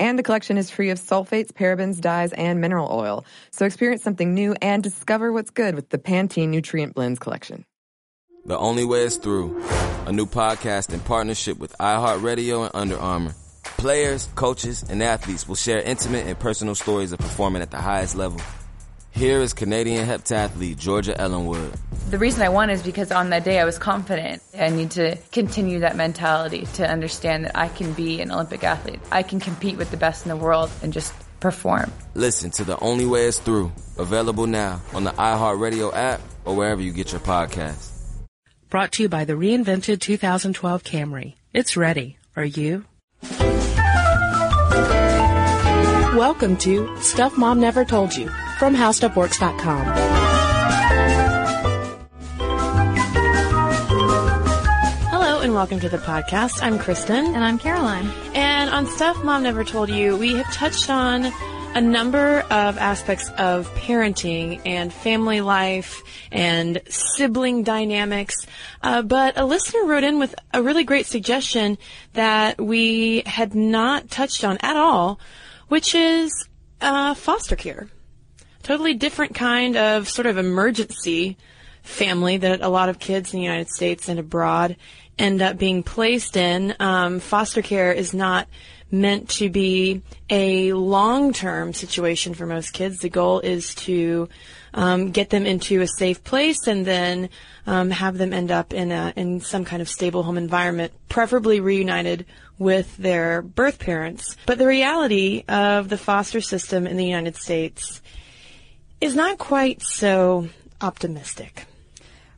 And the collection is free of sulfates, parabens, dyes, and mineral oil. So experience something new and discover what's good with the Pantene Nutrient Blends collection. The Only Way is Through, a new podcast in partnership with iHeartRadio and Under Armour. Players, coaches, and athletes will share intimate and personal stories of performing at the highest level. Here is Canadian heptathlete Georgia Ellenwood. The reason I won is because on that day I was confident. I need to continue that mentality to understand that I can be an Olympic athlete. I can compete with the best in the world and just perform. Listen to The Only Way is Through, available now on the iHeartRadio app or wherever you get your podcasts. Brought to you by the reinvented 2012 Camry. It's ready. Are you? Welcome to Stuff Mom Never Told You from HowStuffWorks.com. Hello and welcome to the podcast. I'm Cristen. And I'm Caroline. And on Stuff Mom Never Told You, we have touched on a number of aspects of parenting and family life and sibling dynamics. Uh, but a listener wrote in with a really great suggestion that we had not touched on at all, which is uh, foster care. Totally different kind of sort of emergency family that a lot of kids in the United States and abroad end up being placed in. Um, foster care is not meant to be a long-term situation for most kids. The goal is to um, get them into a safe place and then um, have them end up in a in some kind of stable home environment, preferably reunited with their birth parents. But the reality of the foster system in the United States is not quite so optimistic.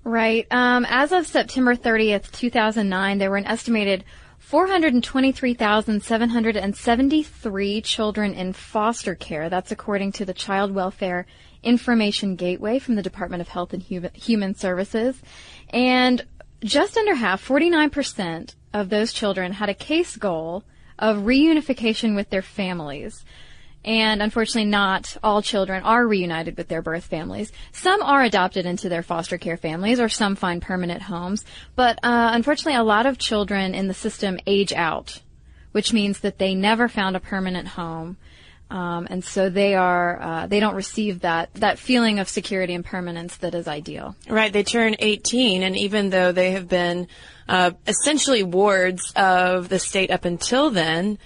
Right. Um, as of September 30th, 2009, there were an estimated 423,773 children in foster care. That's according to the Child Welfare Information Gateway from the Department of Health and Human Services. And just under half, 49% of those children had a case goal of reunification with their families. And unfortunately, not all children are reunited with their birth families. Some are adopted into their foster care families, or some find permanent homes. But uh, unfortunately, a lot of children in the system age out, which means that they never found a permanent home. Um, and so they are uh, they don't receive that that feeling of security and permanence that is ideal. Right. They turn 18, and even though they have been uh, essentially wards of the state up until then,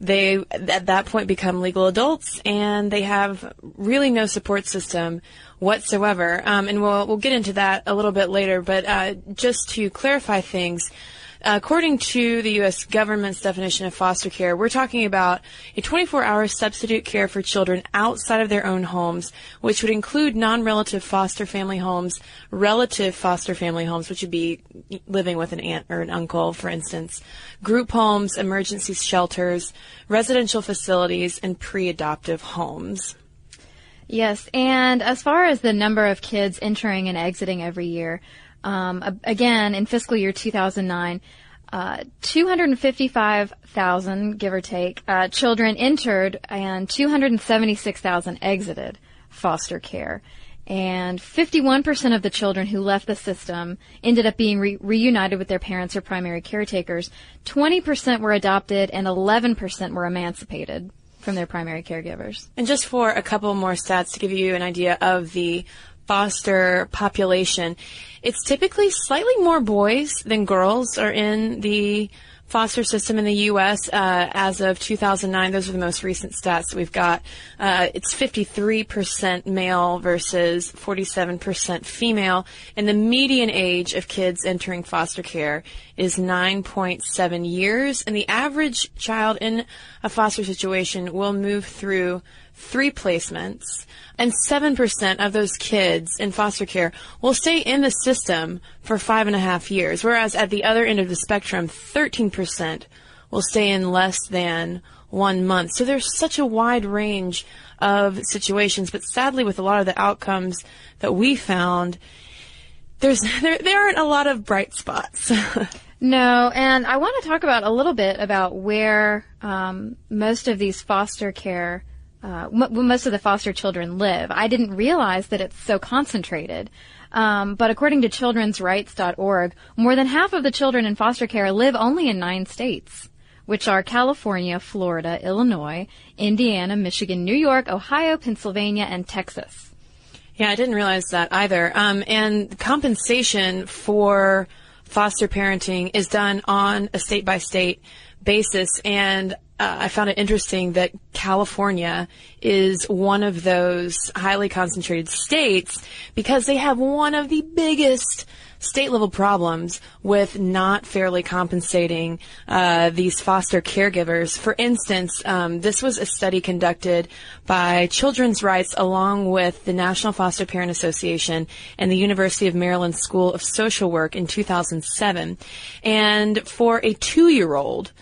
they at that point become legal adults and they have really no support system whatsoever. Um, and we'll we'll get into that a little bit later. But uh, just to clarify things, According to the U.S. government's definition of foster care, we're talking about a 24-hour substitute care for children outside of their own homes, which would include non-relative foster family homes, relative foster family homes, which would be living with an aunt or an uncle, for instance, group homes, emergency shelters, residential facilities, and pre-adoptive homes. Yes, and as far as the number of kids entering and exiting every year, um, again, in fiscal year 2009, uh, 255,000, give or take, uh, children entered and 276,000 exited foster care. And 51% of the children who left the system ended up being re- reunited with their parents or primary caretakers. 20% were adopted and 11% were emancipated from their primary caregivers. And just for a couple more stats to give you an idea of the foster population, it's typically slightly more boys than girls are in the foster system in the U.S. Uh, as of 2009. Those are the most recent stats we've got. Uh, it's 53% male versus 47% female, and the median age of kids entering foster care is 9.7 years, and the average child in a foster situation will move through three placements and 7% of those kids in foster care will stay in the system for five and a half years, whereas at the other end of the spectrum, 13% will stay in less than one month. So there's such a wide range of situations, but sadly with a lot of the outcomes that we found, there's there, there aren't a lot of bright spots. No, and I want to talk about a little bit about where um, most of these foster care, uh, m- most of the foster children live. I didn't realize that it's so concentrated. Um, but according to children'srights.org, more than half of the children in foster care live only in nine states, which are California, Florida, Illinois, Indiana, Michigan, New York, Ohio, Pennsylvania, and Texas. Yeah, I didn't realize that either. Um, and compensation for foster parenting is done on a state by state basis. And uh, I found it interesting that California is one of those highly concentrated states because they have one of the biggest state level problems with not fairly compensating uh, these foster caregivers. For instance, um, this was a study conducted by Children's Rights along with the National Foster Parent Association and the University of Maryland School of Social Work in 2007. And for a two-year-old,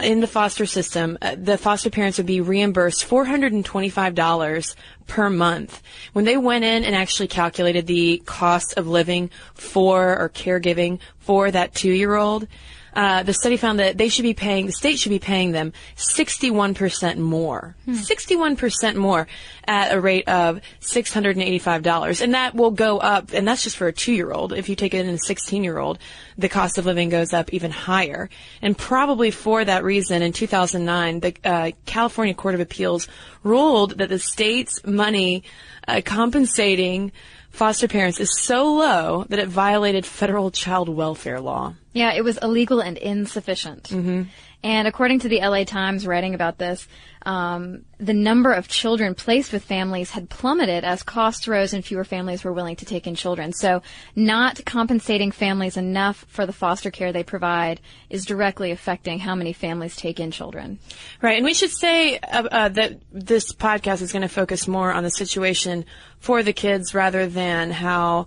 in the foster system, uh, the foster parents would be reimbursed $425 per month. When they went in and actually calculated the cost of living for or caregiving for that two year old, uh, the study found that they should be paying, the state should be paying them 61% more. 61% more at a rate of $685. And that will go up, and that's just for a two-year-old. If you take it in a 16-year-old, the cost of living goes up even higher. And probably for that reason, in 2009, the uh, California Court of Appeals ruled that the state's money uh, compensating foster parents is so low that it violated federal child welfare law. Yeah, it was illegal and insufficient. Mm-hmm. And according to the LA Times writing about this, um, the number of children placed with families had plummeted as costs rose and fewer families were willing to take in children. So not compensating families enough for the foster care they provide is directly affecting how many families take in children. Right, and we should say uh, uh, that this podcast is going to focus more on the situation for the kids rather than how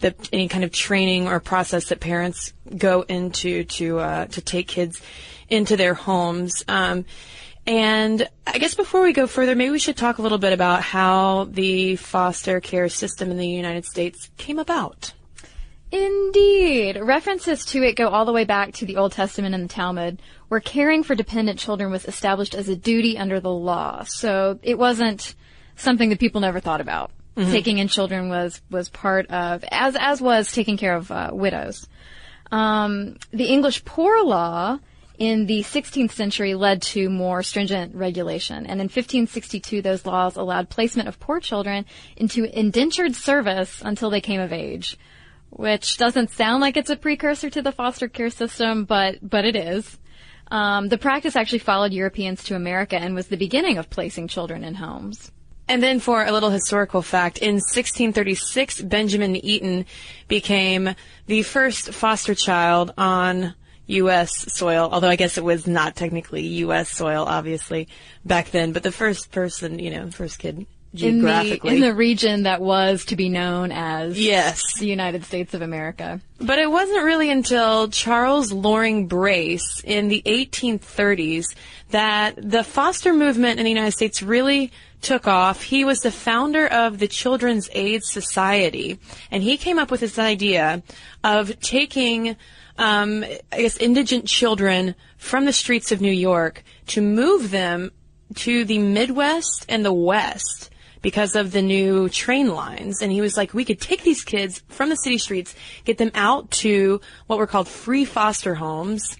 the, any kind of training or process that parents go into to uh, to take kids into their homes. Um, and I guess before we go further, maybe we should talk a little bit about how the foster care system in the United States came about. Indeed. References to it go all the way back to the Old Testament and the Talmud, where caring for dependent children was established as a duty under the law. So it wasn't something that people never thought about. Mm-hmm. Taking in children was, was part of, as, as was taking care of uh, widows. Um, the English Poor Law in the 16th century led to more stringent regulation. And in 1562, those laws allowed placement of poor children into indentured service until they came of age, which doesn't sound like it's a precursor to the foster care system, but, but it is. Um, the practice actually followed Europeans to America and was the beginning of placing children in homes. And then for a little historical fact, in 1636, Benjamin Eaton became the first foster child on U.S. soil, although I guess it was not technically U.S. soil, obviously, back then, but the first person, you know, first kid geographically. In the, in the region that was to be known as yes. the United States of America. But it wasn't really until Charles Loring Brace in the 1830s that the foster movement in the United States really took off. He was the founder of the Children's Aid Society, and he came up with this idea of taking, um, I guess, indigent children from the streets of New York to move them to the Midwest and the West because of the new train lines. And he was like, we could take these kids from the city streets, get them out to what were called free foster homes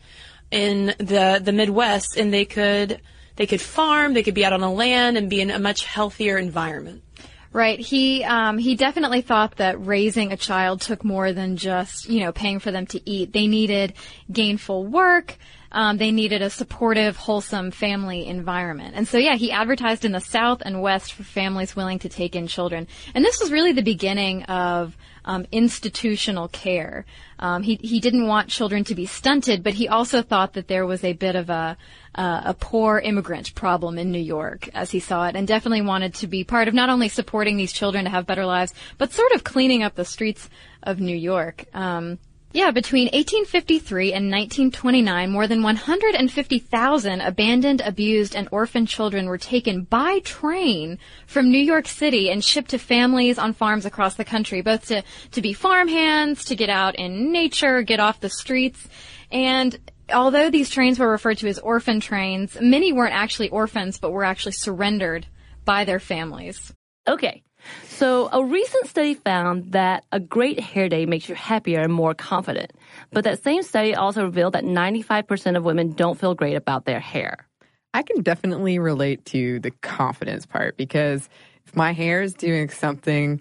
in the, the Midwest, and they could they could farm, they could be out on the land and be in a much healthier environment. Right. He um, he definitely thought that raising a child took more than just you know paying for them to eat. They needed gainful work. Um, they needed a supportive, wholesome family environment. And so, yeah, he advertised in the South and West for families willing to take in children. And this was really the beginning of um, institutional care. Um, he he didn't want children to be stunted, but he also thought that there was a bit of a uh, a poor immigrant problem in New York as he saw it, and definitely wanted to be part of not only supporting these children to have better lives, but sort of cleaning up the streets of New York. Um, Yeah, between 1853 and 1929, more than 150,000 abandoned, abused, and orphaned children were taken by train from New York City and shipped to families on farms across the country, both to, to be farmhands, to get out in nature, get off the streets. And although these trains were referred to as orphan trains, many weren't actually orphans, but were actually surrendered by their families. Okay. So, a recent study found that a great hair day makes you happier and more confident. But that same study also revealed that 95% of women don't feel great about their hair. I can definitely relate to the confidence part because if my hair is doing something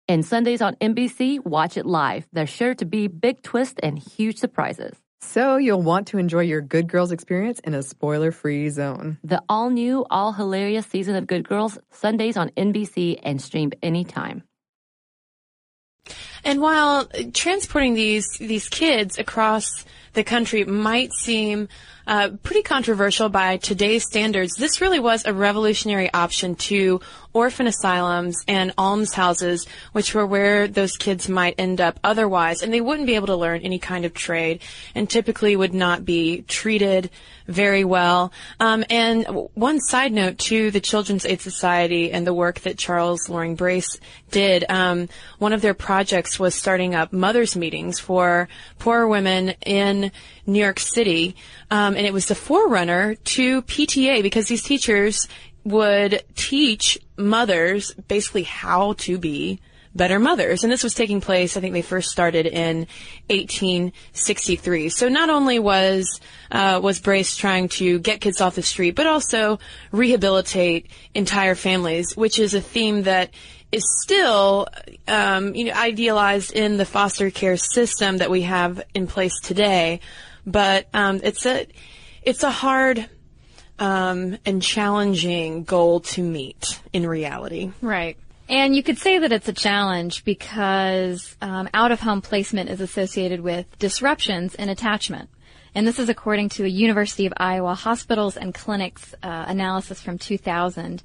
And Sundays on NBC, watch it live. There's sure to be big twists and huge surprises. So you'll want to enjoy your Good Girls experience in a spoiler-free zone. The all-new, all-hilarious season of Good Girls, Sundays on NBC and streamed anytime. And while transporting these these kids across the country might seem uh, pretty controversial by today's standards, this really was a revolutionary option to orphan asylums and almshouses, which were where those kids might end up otherwise, and they wouldn't be able to learn any kind of trade, and typically would not be treated very well. Um, and one side note to the Children's Aid Society and the work that Charles Loring Brace did, um, one of their projects was starting up mothers' meetings for poor women in New York City, um, and it was the forerunner to PTA because these teachers would teach mothers basically how to be better mothers. And this was taking place, I think they first started in 1863. So not only was, uh, was Brace trying to get kids off the street, but also rehabilitate entire families, which is a theme that is still, um, you know, idealized in the foster care system that we have in place today. But, um, it's a, it's a hard, um, and challenging goal to meet in reality. Right. And you could say that it's a challenge because um, out of home placement is associated with disruptions in attachment. And this is according to a University of Iowa Hospitals and Clinics uh, analysis from 2000.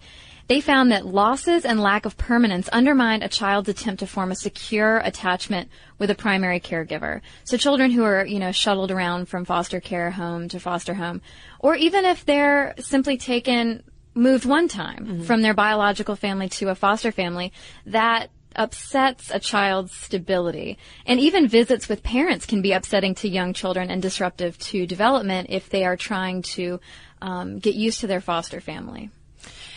They found that losses and lack of permanence undermine a child's attempt to form a secure attachment with a primary caregiver. So children who are, you know, shuttled around from foster care home to foster home, or even if they're simply taken, moved one time mm-hmm. from their biological family to a foster family, that upsets a child's stability. And even visits with parents can be upsetting to young children and disruptive to development if they are trying to um, get used to their foster family.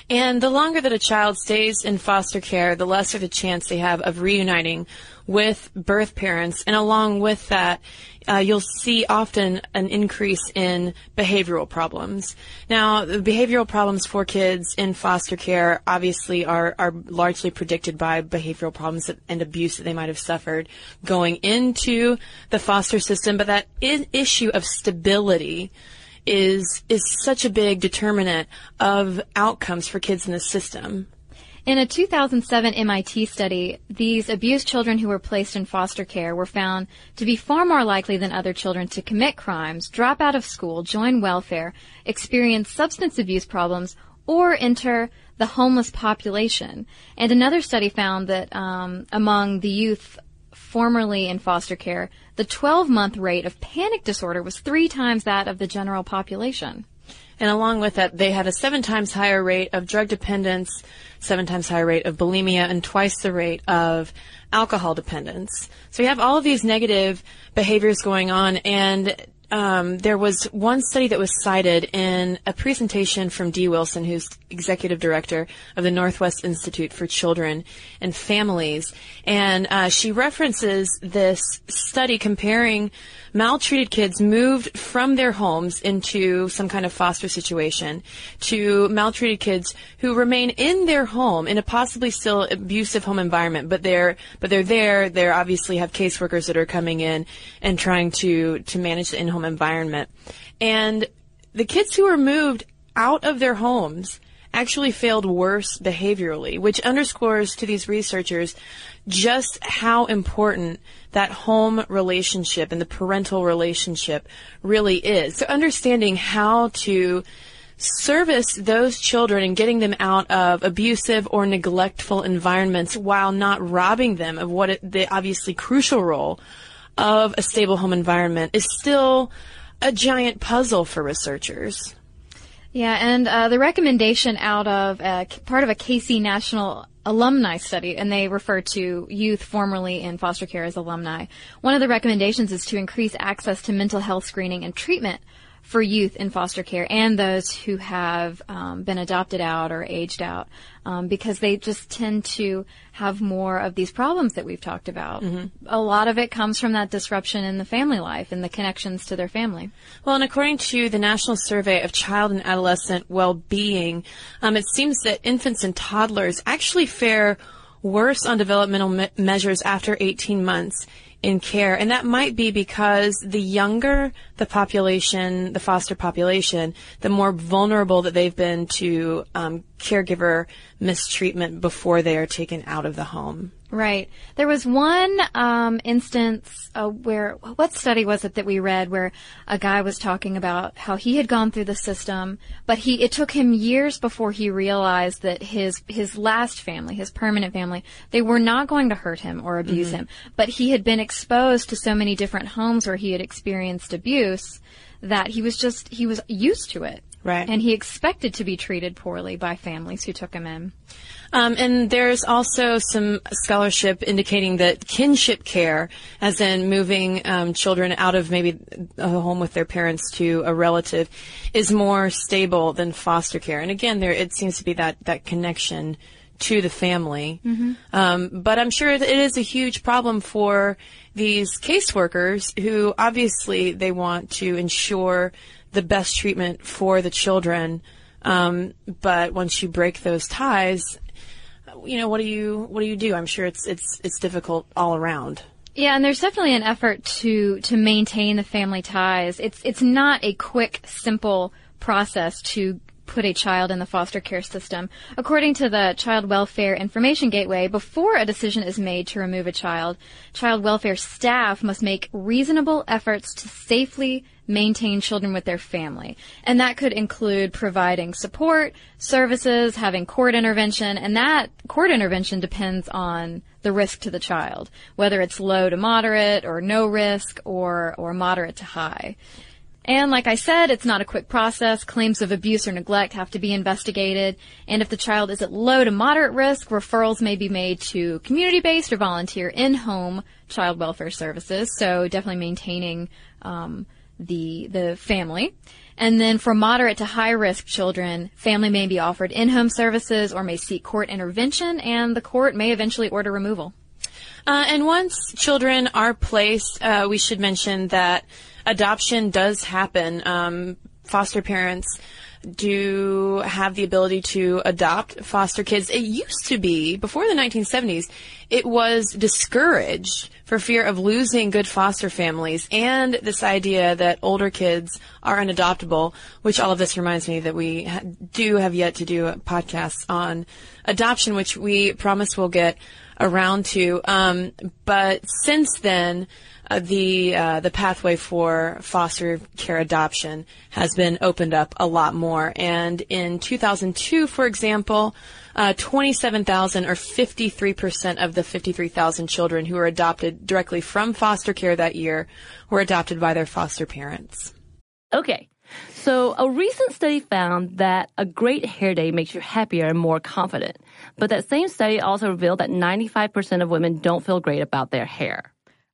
And the longer that a child stays in foster care, the lesser the chance they have of reuniting with birth parents. And along with that, uh, you'll see often an increase in behavioral problems. Now, the behavioral problems for kids in foster care obviously are, are largely predicted by behavioral problems and abuse that they might have suffered going into the foster system. But that issue of stability is is such a big determinant of outcomes for kids in the system. In a 2007 MIT study, these abused children who were placed in foster care were found to be far more likely than other children to commit crimes, drop out of school, join welfare, experience substance abuse problems, or enter the homeless population. And another study found that um, among the youth formerly in foster care, the 12 month rate of panic disorder was three times that of the general population. And along with that, they had a seven times higher rate of drug dependence, seven times higher rate of bulimia, and twice the rate of alcohol dependence. So you have all of these negative behaviors going on, and um, there was one study that was cited in a presentation from Dee Wilson, who's executive director of the Northwest Institute for Children and Families, and uh, she references this study comparing maltreated kids moved from their homes into some kind of foster situation to maltreated kids who remain in their home in a possibly still abusive home environment, but they're but they're there. They obviously have caseworkers that are coming in and trying to to manage the in-home environment, and the kids who are moved out of their homes actually failed worse behaviorally, which underscores to these researchers just how important that home relationship and the parental relationship really is. So understanding how to service those children and getting them out of abusive or neglectful environments while not robbing them of what it, the obviously crucial role of a stable home environment is still a giant puzzle for researchers. Yeah, and uh, the recommendation out of uh, part of a Casey National alumni study, and they refer to youth formerly in foster care as alumni. One of the recommendations is to increase access to mental health screening and treatment for youth in foster care and those who have um, been adopted out or aged out um, because they just tend to have more of these problems that we've talked about. Mm-hmm. A lot of it comes from that disruption in the family life and the connections to their family. Well, and according to the National Survey of Child and Adolescent Well-Being, um, it seems that infants and toddlers actually fare worse on developmental me- measures after 18 months in care. And that might be because the younger the population, the foster population, the more vulnerable that they've been to um, caregiver mistreatment before they are taken out of the home. Right. There was one um, instance uh, where what study was it that we read where a guy was talking about how he had gone through the system, but he it took him years before he realized that his his last family, his permanent family, they were not going to hurt him or abuse mm-hmm. him, but he had been exposed to so many different homes where he had experienced abuse that he was just he was used to it. Right. And he expected to be treated poorly by families who took him in. Um, and there's also some scholarship indicating that kinship care, as in moving um, children out of maybe a home with their parents to a relative, is more stable than foster care. And again, there it seems to be that that connection to the family. Mm-hmm. Um, but I'm sure it is a huge problem for these caseworkers who obviously they want to ensure the best treatment for the children. Um, but once you break those ties, you know, what do you what do you do? I'm sure it's it's it's difficult all around. Yeah, and there's definitely an effort to to maintain the family ties. It's it's not a quick, simple process to put a child in the foster care system. According to the Child Welfare Information Gateway, before a decision is made to remove a child, child welfare staff must make reasonable efforts to safely maintain children with their family. And that could include providing support, services, having court intervention, and that court intervention depends on the risk to the child, whether it's low to moderate or no risk or, or moderate to high. And like I said, it's not a quick process. Claims of abuse or neglect have to be investigated. And if the child is at low to moderate risk, referrals may be made to community-based or volunteer in-home child welfare services. So definitely maintaining um, the the family. And then for moderate to high risk children, family may be offered in-home services or may seek court intervention, and the court may eventually order removal. Uh, and once children are placed, uh, we should mention that adoption does happen. Um, foster parents do have the ability to adopt foster kids. It used to be, before the 1970s, it was discouraged for fear of losing good foster families and this idea that older kids are unadoptable, which all of this reminds me that we ha- do have yet to do podcasts on adoption, which we promise we'll get around to. Um, but since then, uh, the uh, the pathway for foster care adoption has been opened up a lot more. And in 2002, for example, uh, 27,000 or 53 percent of the 53,000 children who were adopted directly from foster care that year were adopted by their foster parents. Okay. So, a recent study found that a great hair day makes you happier and more confident. But that same study also revealed that 95% of women don't feel great about their hair.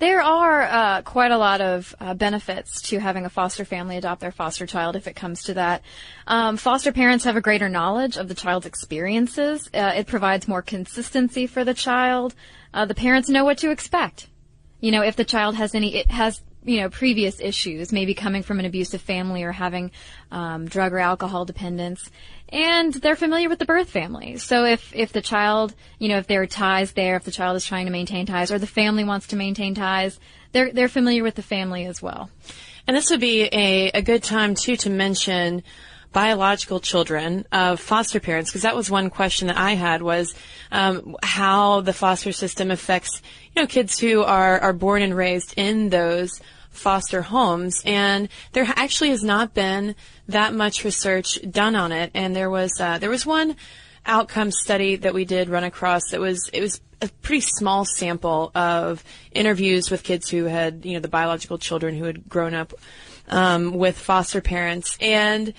There are uh, quite a lot of uh, benefits to having a foster family adopt their foster child if it comes to that. Um, foster parents have a greater knowledge of the child's experiences. Uh, it provides more consistency for the child. Uh, the parents know what to expect. You know, if the child has any, it has you know, previous issues, maybe coming from an abusive family or having um, drug or alcohol dependence, and they're familiar with the birth family. So if if the child, you know, if there are ties there, if the child is trying to maintain ties, or the family wants to maintain ties, they're they're familiar with the family as well. And this would be a, a good time too to mention biological children of foster parents because that was one question that I had was um, how the foster system affects you know kids who are are born and raised in those foster homes. And there actually has not been that much research done on it. And there was uh, there was one outcome study that we did run across that was it was a pretty small sample of interviews with kids who had you know the biological children who had grown up um, with foster parents. And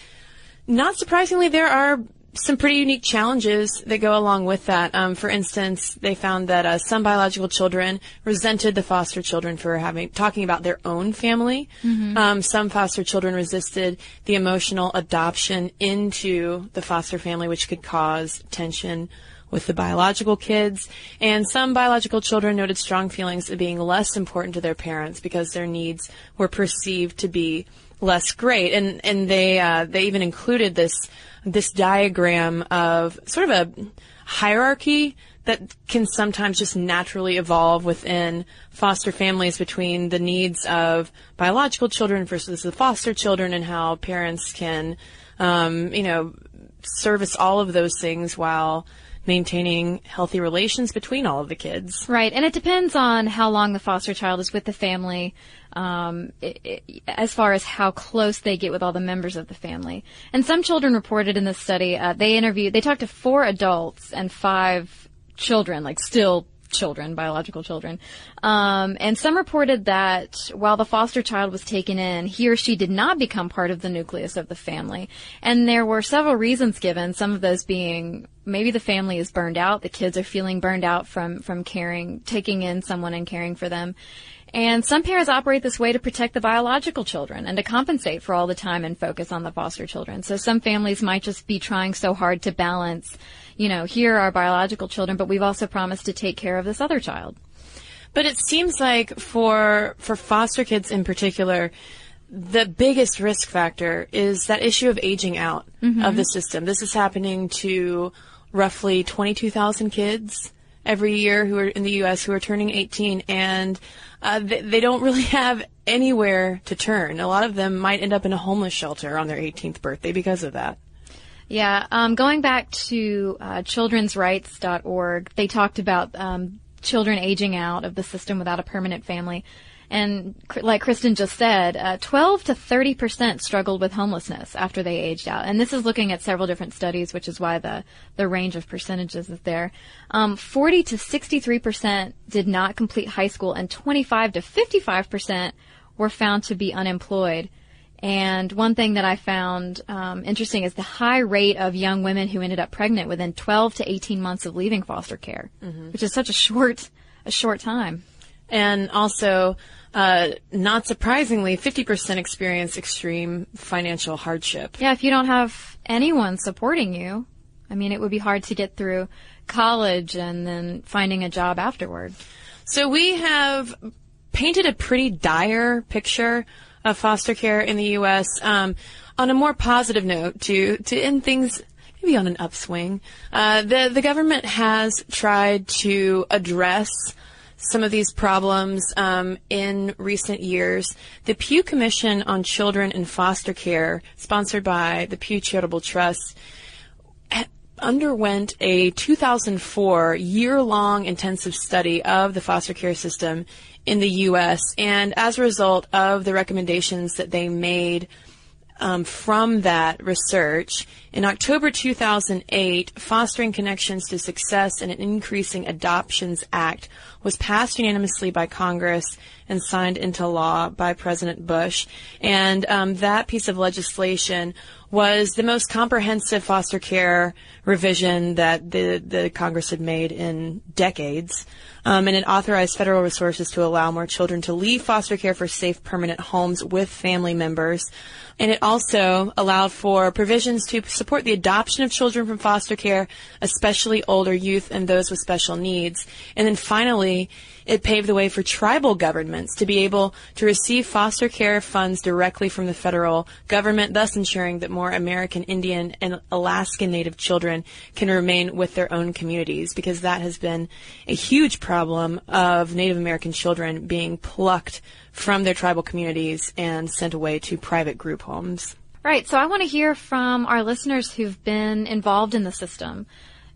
not surprisingly, there are some pretty unique challenges that go along with that. Um, for instance, they found that uh, some biological children resented the foster children for having talking about their own family. Mm-hmm. Um, some foster children resisted the emotional adoption into the foster family, which could cause tension with the biological kids. And some biological children noted strong feelings of being less important to their parents because their needs were perceived to be less great. And and they uh, they even included this this diagram of sort of a hierarchy that can sometimes just naturally evolve within foster families between the needs of biological children versus the foster children and how parents can um, you know service all of those things while maintaining healthy relations between all of the kids. Right, and it depends on how long the foster child is with the family, um, it, it, as far as how close they get with all the members of the family. And some children reported in this study, uh, they interviewed, they talked to four adults and five children, like still children, biological children. Um, and some reported that while the foster child was taken in, he or she did not become part of the nucleus of the family. And there were several reasons given, some of those being maybe the family is burned out, the kids are feeling burned out from, from caring, taking in someone and caring for them. And some parents operate this way to protect the biological children and to compensate for all the time and focus on the foster children. So some families might just be trying so hard to balance, you know, here are biological children, but we've also promised to take care of this other child. But it seems like for for foster kids in particular, the biggest risk factor is that issue of aging out of the system. This is happening to roughly 22,000 kids every year who are in the U.S. who are turning 18, and uh, they, they don't really have anywhere to turn. A lot of them might end up in a homeless shelter on their 18th birthday because of that. Yeah, um, going back to uh, children'srights.org, they talked about um, children aging out of the system without a permanent family. And like Cristen just said, uh, 12 to 30 percent struggled with homelessness after they aged out. And this is looking at several different studies, which is why the, the range of percentages is there. Um, 40 to 63 percent did not complete high school, and 25 to 55 percent were found to be unemployed. And one thing that I found um, interesting is the high rate of young women who ended up pregnant within 12 to 18 months of leaving foster care, which is such a short, a short time. And also, uh, not surprisingly, 50% experience extreme financial hardship. Yeah, if you don't have anyone supporting you, I mean, it would be hard to get through college and then finding a job afterward. So we have painted a pretty dire picture of foster care in the U.S. Um, on a more positive note, to to end things maybe on an upswing, uh, the the government has tried to address some of these problems um, in recent years. The Pew Commission on Children in Foster Care, sponsored by the Pew Charitable Trust, underwent a 2004 year-long intensive study of the foster care system in the U.S. And as a result of the recommendations that they made um, from that research, in October 2008, Fostering Connections to Success and an Increasing Adoptions Act was passed unanimously by Congress and signed into law by President Bush. And um, that piece of legislation was the most comprehensive foster care revision that the, the Congress had made in decades. Um, and it authorized federal resources to allow more children to leave foster care for safe permanent homes with family members. And it also allowed for provisions to support the adoption of children from foster care, especially older youth and those with special needs. And then finally, it paved the way for tribal governments to be able to receive foster care funds directly from the federal government, thus ensuring that more American Indian and Alaskan Native children can remain with their own communities because that has been a huge problem of Native American children being plucked from their tribal communities and sent away to private group homes. Right. So I want to hear from our listeners who've been involved in the system.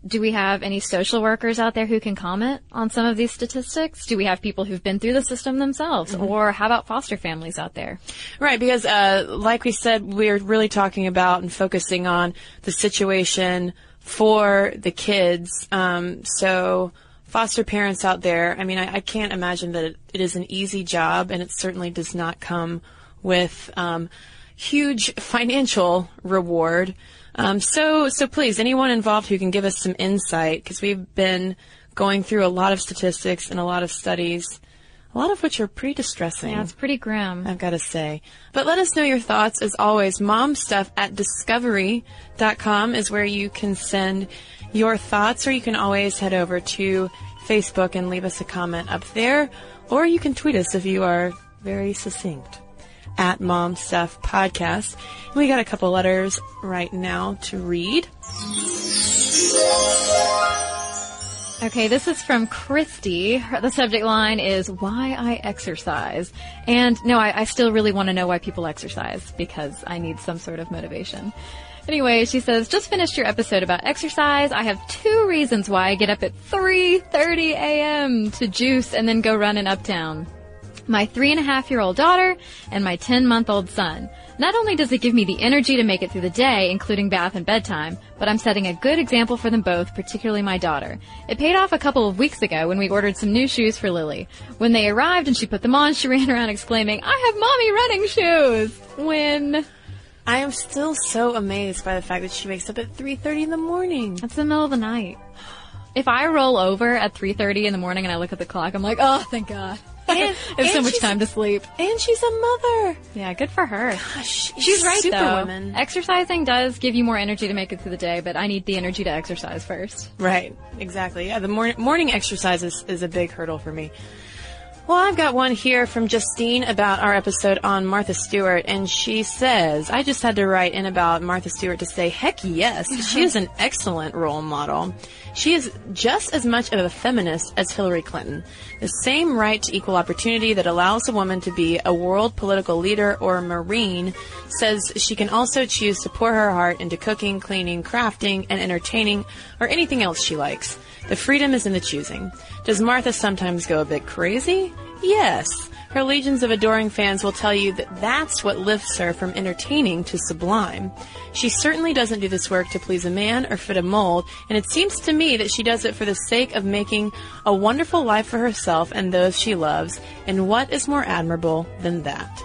Do we have any social workers out there who can comment on some of these statistics? Do we have people who've been through the system themselves? Or how about foster families out there? Right, because uh, like we said, we're really talking about and focusing on the situation for the kids. Um, so foster parents out there, I mean, I, I can't imagine that it, it is an easy job, and it certainly does not come with um, huge financial reward. Um, so, so please, anyone involved who can give us some insight, because we've been going through a lot of statistics and a lot of studies, a lot of which are pretty distressing. Yeah, it's pretty grim. I've got to say. But let us know your thoughts as always. Momstuff at discovery.com is where you can send your thoughts, or you can always head over to Facebook and leave us a comment up there, or you can tweet us if you are very succinct at Mom Stuff Podcast. We got a couple letters right now to read. Okay, this is from Christy. The subject line is why I exercise. And no, I, I still really want to know why people exercise because I need some sort of motivation. Anyway, she says, just finished your episode about exercise. I have two reasons why I get up at 3.30 a.m. to juice and then go run in Uptown. My three and a half year old daughter and my 10 month old son. Not only does it give me the energy to make it through the day, including bath and bedtime, but I'm setting a good example for them both, particularly my daughter. It paid off a couple of weeks ago when we ordered some new shoes for Lily. When they arrived and she put them on, she ran around exclaiming, I have mommy running shoes! When? I am still so amazed by the fact that she wakes up at 3.30 in the morning. That's the middle of the night. If I roll over at 3.30 in the morning and I look at the clock, I'm like, oh, thank God. And- It's so much time to sleep. And she's a mother. Yeah, good for her. Gosh, She's right though. Superwoman. Exercising does give you more energy to make it through the day, but I need the energy to exercise first. Right, exactly. Yeah, the morning morning exercise is, is a big hurdle for me. Well, I've got one here from Justine about our episode on Martha Stewart, and she says, I just had to write in about Martha Stewart to say, heck yes, she is an excellent role model. She is just as much of a feminist as Hillary Clinton. The same right to equal opportunity that allows a woman to be a world political leader or a Marine says she can also choose to pour her heart into cooking, cleaning, crafting, and entertaining, or anything else she likes. The freedom is in the choosing. Does Martha sometimes go a bit crazy? Yes. Her legions of adoring fans will tell you that that's what lifts her from entertaining to sublime. She certainly doesn't do this work to please a man or fit a mold, and it seems to me that she does it for the sake of making a wonderful life for herself and those she loves, and what is more admirable than that?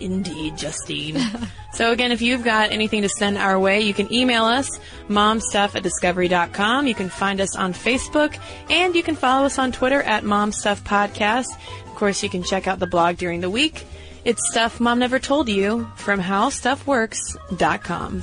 Indeed, Justine. so again, if you've got anything to send our way, you can email us, momstuff at discovery.com. You can find us on Facebook, and you can follow us on Twitter at momstuffpodcast. Of course, you can check out the blog during the week. It's stuff mom never told you from howstuffworks.com.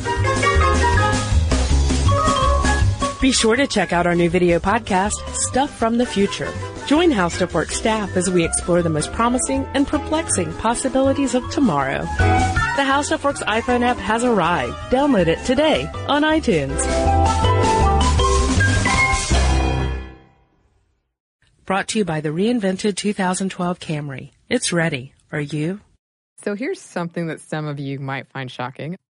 Be sure to check out our new video podcast, Stuff from the Future. Join How Stuff Works staff as we explore the most promising and perplexing possibilities of tomorrow. The How Stuff Works iPhone app has arrived. Download it today on iTunes. Brought to you by the reinvented 2012 Camry. It's ready. Are you? So here's something that some of you might find shocking.